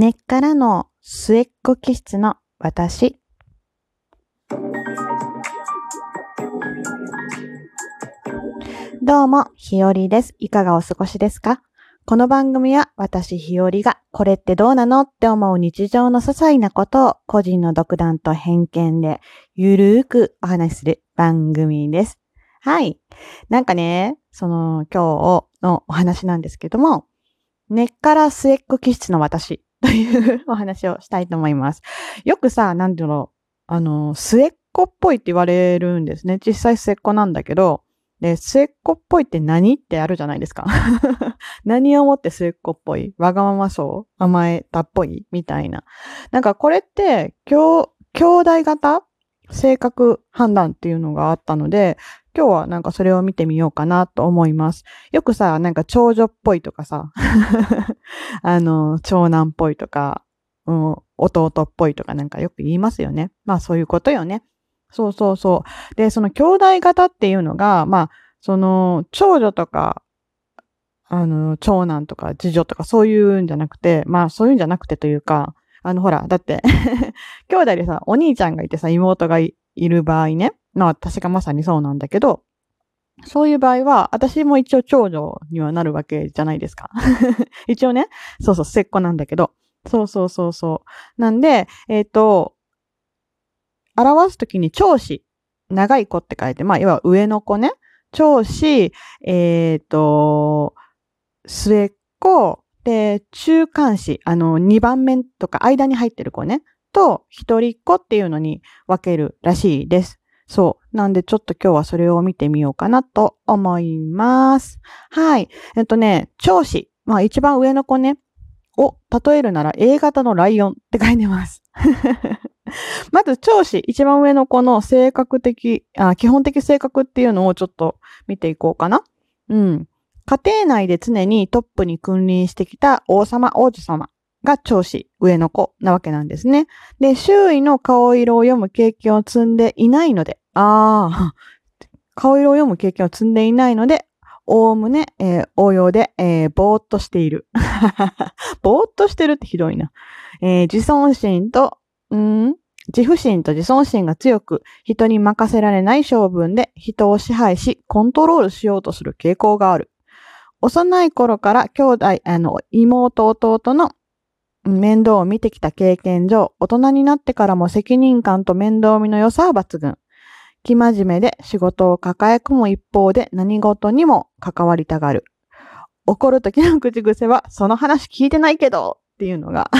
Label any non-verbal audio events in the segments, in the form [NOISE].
根っからの末っ子気質の私。どうも、ひよりです。いかがお過ごしですか？この番組は私ひよりがこれってどうなのって思う日常の些細なことを個人の独断と偏見でゆるーくお話しする番組です。はい。なんかね、その今日のお話なんですけども、根っから末っ子気質の私というお話をしたいと思います。よくさ、なんていうの、あの、末っ子っぽいって言われるんですね。実際末っ子なんだけど、で、末っ子っぽいって何ってあるじゃないですか。[LAUGHS] 何をもって末っ子っぽい？わがままそう？甘えたっぽい？みたいな。なんかこれって、兄弟型？性格判断っていうのがあったので、今日はなんかそれを見てみようかなと思います。よくさ、なんか長女っぽいとかさ、[LAUGHS] あの、長男っぽいとか、うん、弟っぽいとかなんかよく言いますよね。まあそういうことよね。そうそうそう。で、その兄弟型っていうのが、まあ、その、長女とか、あの、長男とか次女とかそういうんじゃなくて、まあそういうんじゃなくてというか、あのほら、だって [LAUGHS] 兄弟でさ、お兄ちゃんがいてさ、妹がいる場合ね。まあ私がまさにそうなんだけど、そういう場合は、私も一応長女にはなるわけじゃないですか。[LAUGHS] 一応ね、そうそう、末っ子なんだけど、そうそうそうそう。なんで、えっ、ー、と、表すときに長子、長い子って書いて、まあ、要は上の子ね。長子、えっ、ー、と、末っ子、で、中間子、あの、二番目とか間に入ってる子ね。と、一人っ子っていうのに分けるらしいです。そう。なんでちょっと今日はそれを見てみようかなと思います。はい。えっとね、長子。まあ一番上の子ね。を例えるなら A 型のライオンって書いてます。[LAUGHS] まず、長子、一番上の子の性格的あ、基本的性格っていうのをちょっと見ていこうかな。うん。家庭内で常にトップに君臨してきた王様、王女様が長子、上の子なわけなんですね。で、周囲の顔色を読む経験を積んでいないので、ああ、顔色を読む経験を積んでいないので、おおむね、えー、応用で、えー、ぼーっとしている。[LAUGHS] ぼーっとしてるってひどいな。えー、自尊心と、ん自負心と自尊心が強く、人に任せられない性分で人を支配し、コントロールしようとする傾向がある。幼い頃から兄弟、あの、妹、弟の面倒を見てきた経験上、大人になってからも責任感と面倒見の良さは抜群。生真面目で仕事を抱え込む一方で何事にも関わりたがる。怒る時の口癖は、その話聞いてないけどっていうのが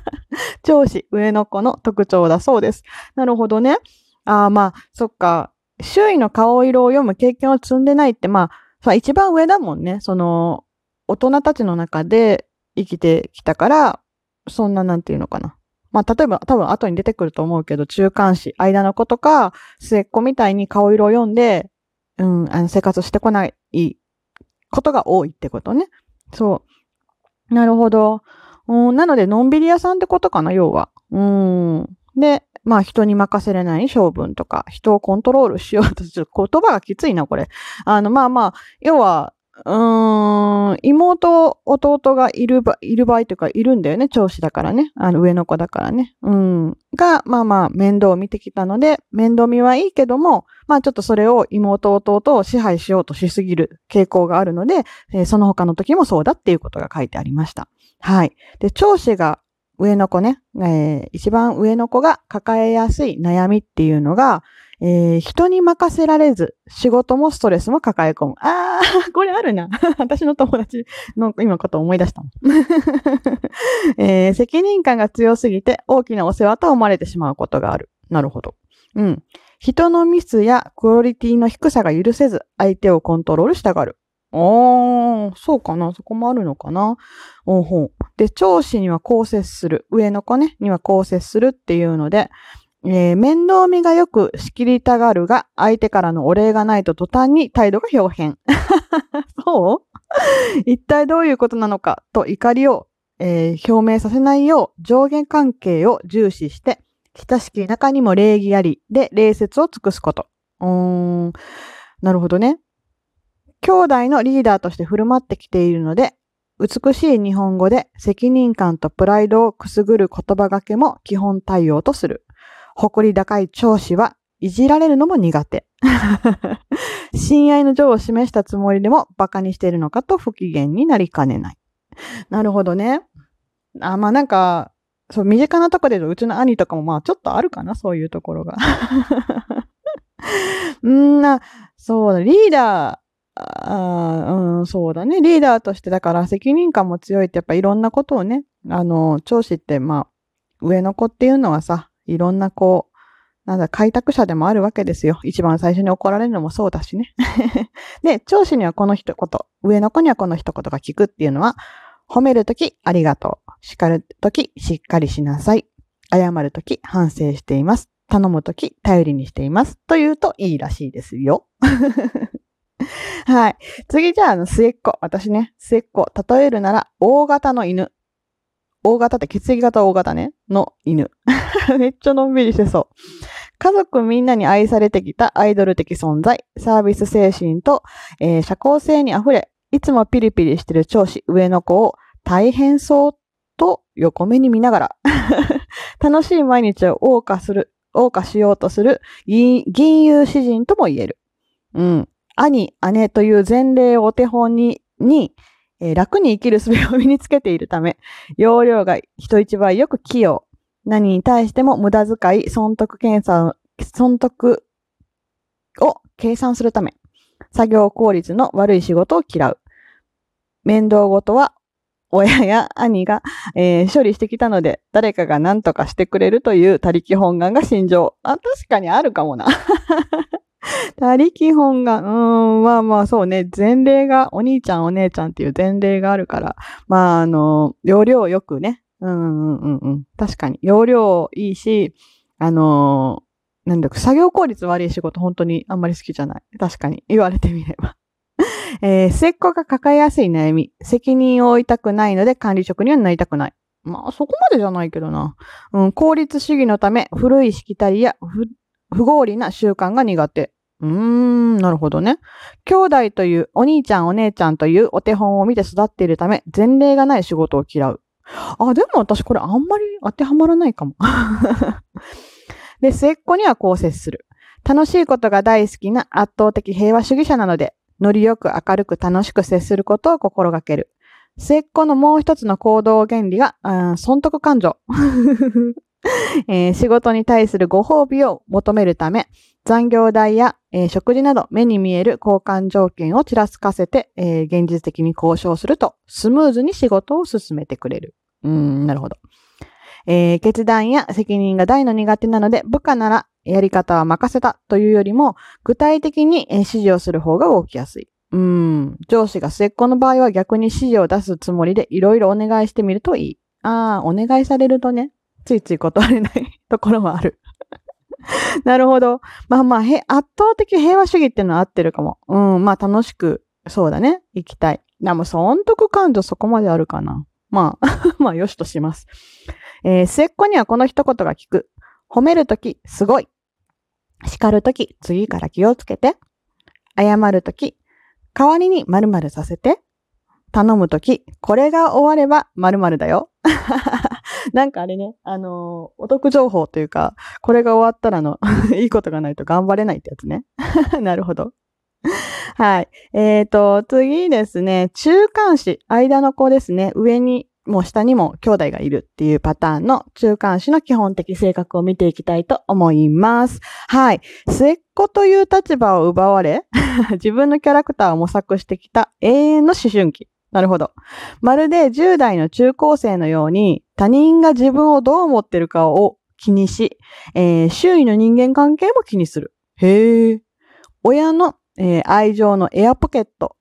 [LAUGHS] 上司、上の子の特徴だそうです。なるほどね。ああ、まあ、そっか。周囲の顔色を読む経験を積んでないって、まあ、一番上だもんね。その、大人たちの中で生きてきたから、そんななんていうのかな。まあ、例えば多分後に出てくると思うけど、中間子、間の子とか、末っ子みたいに顔色を読んで、うん、あの生活してこないことが多いってことね。そう。なるほど。うん、なので、のんびり屋さんってことかな、要は。うん。で、まあ人に任せれない性分とか、人をコントロールしよう [LAUGHS] とする言葉がきついな、これ。あの、まあまあ、要は、うーん、妹、弟がいるば、いる場合というか、いるんだよね。長子だからね。あの、上の子だからね。うん。が、まあまあ、面倒を見てきたので、面倒見はいいけども、まあちょっとそれを妹、弟を支配しようとしすぎる傾向があるので、えー、その他の時もそうだっていうことが書いてありました。はい。で、長子が上の子ね、えー、一番上の子が抱えやすい悩みっていうのが、えー、人に任せられず、仕事もストレスも抱え込む。あー、[LAUGHS] これあるな。[LAUGHS] 私の友達の今こと思い出した [LAUGHS] えー、責任感が強すぎて大きなお世話と思われてしまうことがある。なるほど。うん。人のミスやクオリティの低さが許せず、相手をコントロールしたがる。ああ、そうかな。そこもあるのかな。おほう。で、長子にはこう接する。上の子ね、にはこう接するっていうので、えー、面倒見がよく仕切りたがるが、相手からのお礼がないと途端に態度が表変。[LAUGHS] そう？一体どういうことなのかと怒りを、えー、表明させないよう上下関係を重視して、親しき中にも礼儀ありで礼節を尽くすこと。うーん、なるほどね。兄弟のリーダーとして振る舞ってきているので、美しい日本語で責任感とプライドをくすぐる言葉がけも基本対応とする。誇り高い上司はいじられるのも苦手。[LAUGHS] 親愛の情を示したつもりでも馬鹿にしているのかと不機嫌になりかねない。なるほどね。あ、まあなんか、そう、身近なとこでうちの兄とかもまあちょっとあるかな、そういうところが。[LAUGHS] うんな、そう、リーダー、あうん、そうだね。リーダーとしてだから責任感も強いってやっぱいろんなことをね、あの、上司ってまあ、上の子っていうのはさ、いろんなこう、なんだ、開拓者でもあるわけですよ。一番最初に怒られるのもそうだしね。[LAUGHS] で、上司にはこの一言、上の子にはこの一言が聞くっていうのは、褒めるときありがとう。叱るときしっかりしなさい。謝るとき反省しています。頼むとき頼りにしています。と言うといいらしいですよ。[LAUGHS] はい。次じゃあ、の、末っ子。私ね、末っ子。例えるなら、大型の犬。大型って血液型大型ね。の犬。[LAUGHS] めっちゃのんびりしてそう。家族みんなに愛されてきたアイドル的存在。サービス精神と、えー、社交性に溢れ、いつもピリピリしてる長子、上の子を大変そうと横目に見ながら [LAUGHS] 楽しい毎日を謳歌する、謳歌しようとする銀融詩人とも言える。うん。兄、姉という前例をお手本に、に、えー、楽に生きる術を身につけているため、容量が人一倍よく器用。何に対しても無駄遣い、損得検査、損得を計算するため、作業効率の悪い仕事を嫌う。面倒ごとは親や兄が、えー、処理してきたので、誰かが何とかしてくれるという他力本願が心情。あ、確かにあるかもな。[LAUGHS] 他力本願、うーん、まあまあそうね、前例が、お兄ちゃんお姉ちゃんっていう前例があるから、まああの、容量よくね、うんうんうん。確かに。容量いいし、あの、なんだか、作業効率悪い仕事本当にあんまり好きじゃない。確かに。言われてみれば。[LAUGHS] えー、末っ子が抱えやすい悩み。責任を負いたくないので管理職にはなりたくない。まあ、そこまでじゃないけどな。うん、効率主義のため、古いしきたりや不合理な習慣が苦手。うーん、なるほどね。兄弟というお兄ちゃんお姉ちゃんというお手本を見て育っているため、前例がない仕事を嫌う。あ、でも私これあんまり当てはまらないかも。[LAUGHS] で、末っ子にはこう接する。楽しいことが大好きな圧倒的平和主義者なので、ノリよく明るく楽しく接することを心がける。末っ子のもう一つの行動原理が、損得感情、[LAUGHS] えー、仕事に対するご褒美を求めるため、残業代や、えー、食事など目に見える交換条件をちらつかせて、えー、現実的に交渉すると、スムーズに仕事を進めてくれる。うん、なるほど。えー、決断や責任が大の苦手なので、部下ならやり方は任せたというよりも、具体的に指示をする方が動きやすい。うん。上司が末っ子の場合は逆に指示を出すつもりでいろいろお願いしてみるといい。ああ、お願いされるとね、ついつい断れないところもある。[LAUGHS] なるほど。まあまあ、へ圧倒的平和主義っていうのは合ってるかも。うん、まあ楽しく、そうだね、行きたい。でも、損得感情そこまであるかな。まあ、[LAUGHS] まあ、よしとします。えー、末っ子にはこの一言が聞く。褒めるとき、すごい。叱るとき、次から気をつけて。謝るとき、代わりに〇〇させて。頼むとき、これが終われば〇〇だよ。[LAUGHS] なんかあれね、あのー、お得情報というか、これが終わったらの、[LAUGHS] いいことがないと頑張れないってやつね。[LAUGHS] なるほど。はい。えっ、ー、と、次ですね、中間子、間の子ですね、上にも下にも兄弟がいるっていうパターンの中間子の基本的性格を見ていきたいと思います。はい。末っ子という立場を奪われ、自分のキャラクターを模索してきた永遠の思春期。なるほど。まるで10代の中高生のように他人が自分をどう思ってるかを気にし、えー、周囲の人間関係も気にする。へえ。親の、えー、愛情のエアポケット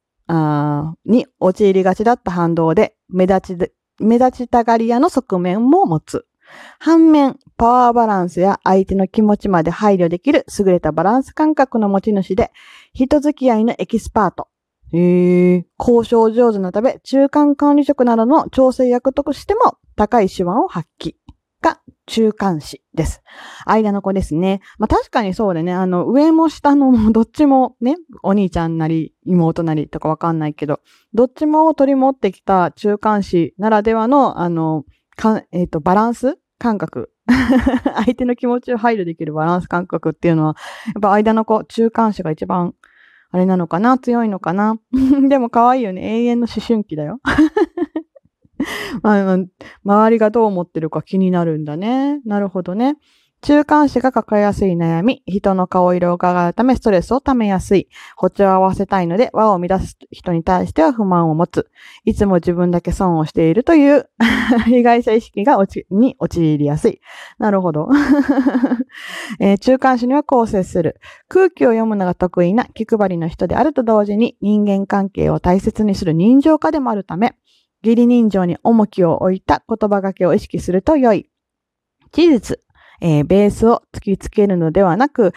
に陥りがちだった反動で目立ち目立ちたがり屋の側面も持つ。反面、パワーバランスや相手の気持ちまで配慮できる優れたバランス感覚の持ち主で、人付き合いのエキスパート。へー交渉上手なため、中間管理職などの調整役としても高い手腕を発揮が中間子です。間の子ですね。まあ確かにそうでね、あの、上も下のも [LAUGHS] どっちもね、お兄ちゃんなり妹なりとかわかんないけど、どっちも取り持ってきた中間子ならではの、あの、かえっ、と、バランス感覚。[LAUGHS] 相手の気持ちを配慮できるバランス感覚っていうのは、やっぱ間の子、中間子が一番、あれなのかな？強いのかな？[LAUGHS] でも可愛いよね。永遠の思春期だよ。[LAUGHS] まあ、周りがどう思ってるか気になるんだね。なるほどね。中間子が抱えやすい悩み、人の顔色を伺うためストレスを溜めやすい、歩調を合わせたいので輪を乱す人に対しては不満を持つ、いつも自分だけ損をしているという [LAUGHS] 被害者意識が落ちに陥りやすい。なるほど、[LAUGHS] えー中間子にはこう接する。空気を読むのが得意な気配りの人であると同時に人間関係を大切にする人情家でもあるため、義理人情に重きを置いた言葉がけを意識すると良い。事実、えーベースを突きつけるのではなく、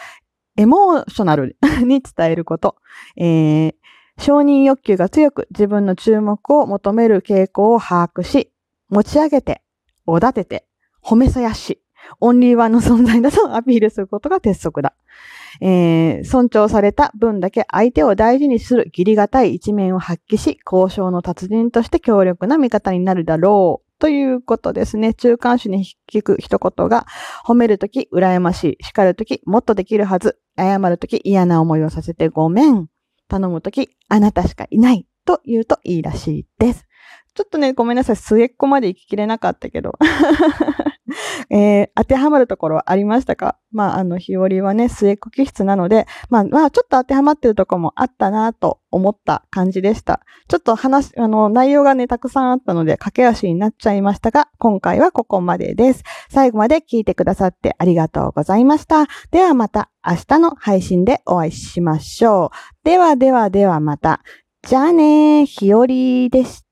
エモーショナル [LAUGHS] に伝えること。えー承認欲求が強く自分の注目を求める傾向を把握し、持ち上げて、おだてて、褒めさやし、オンリーワンの存在だと [LAUGHS] アピールすることが鉄則だ。えー尊重された分だけ相手を大事にする義理がたい一面を発揮し、交渉の達人として強力な味方になるだろう。ということですね。中間種に聞く一言が、褒めるとき羨ましい。叱るときもっとできるはず。謝るとき嫌な思いをさせてごめん。頼むときあなたしかいない。と言うといいらしいです。ちょっとね、ごめんなさい。末っ子まで行ききれなかったけど。[LAUGHS] えー当てはまるところはありましたか？まあ、あの、日和はね、末っ子気質なので、まあ、まあ、ちょっと当てはまってるとこもあったなと思った感じでした。ちょっと話、あの、内容がね、たくさんあったので、駆け足になっちゃいましたが、今回はここまでです。最後まで聞いてくださってありがとうございました。ではまた明日の配信でお会いしましょう。ではではではまた。じゃあねー、ひよりでした。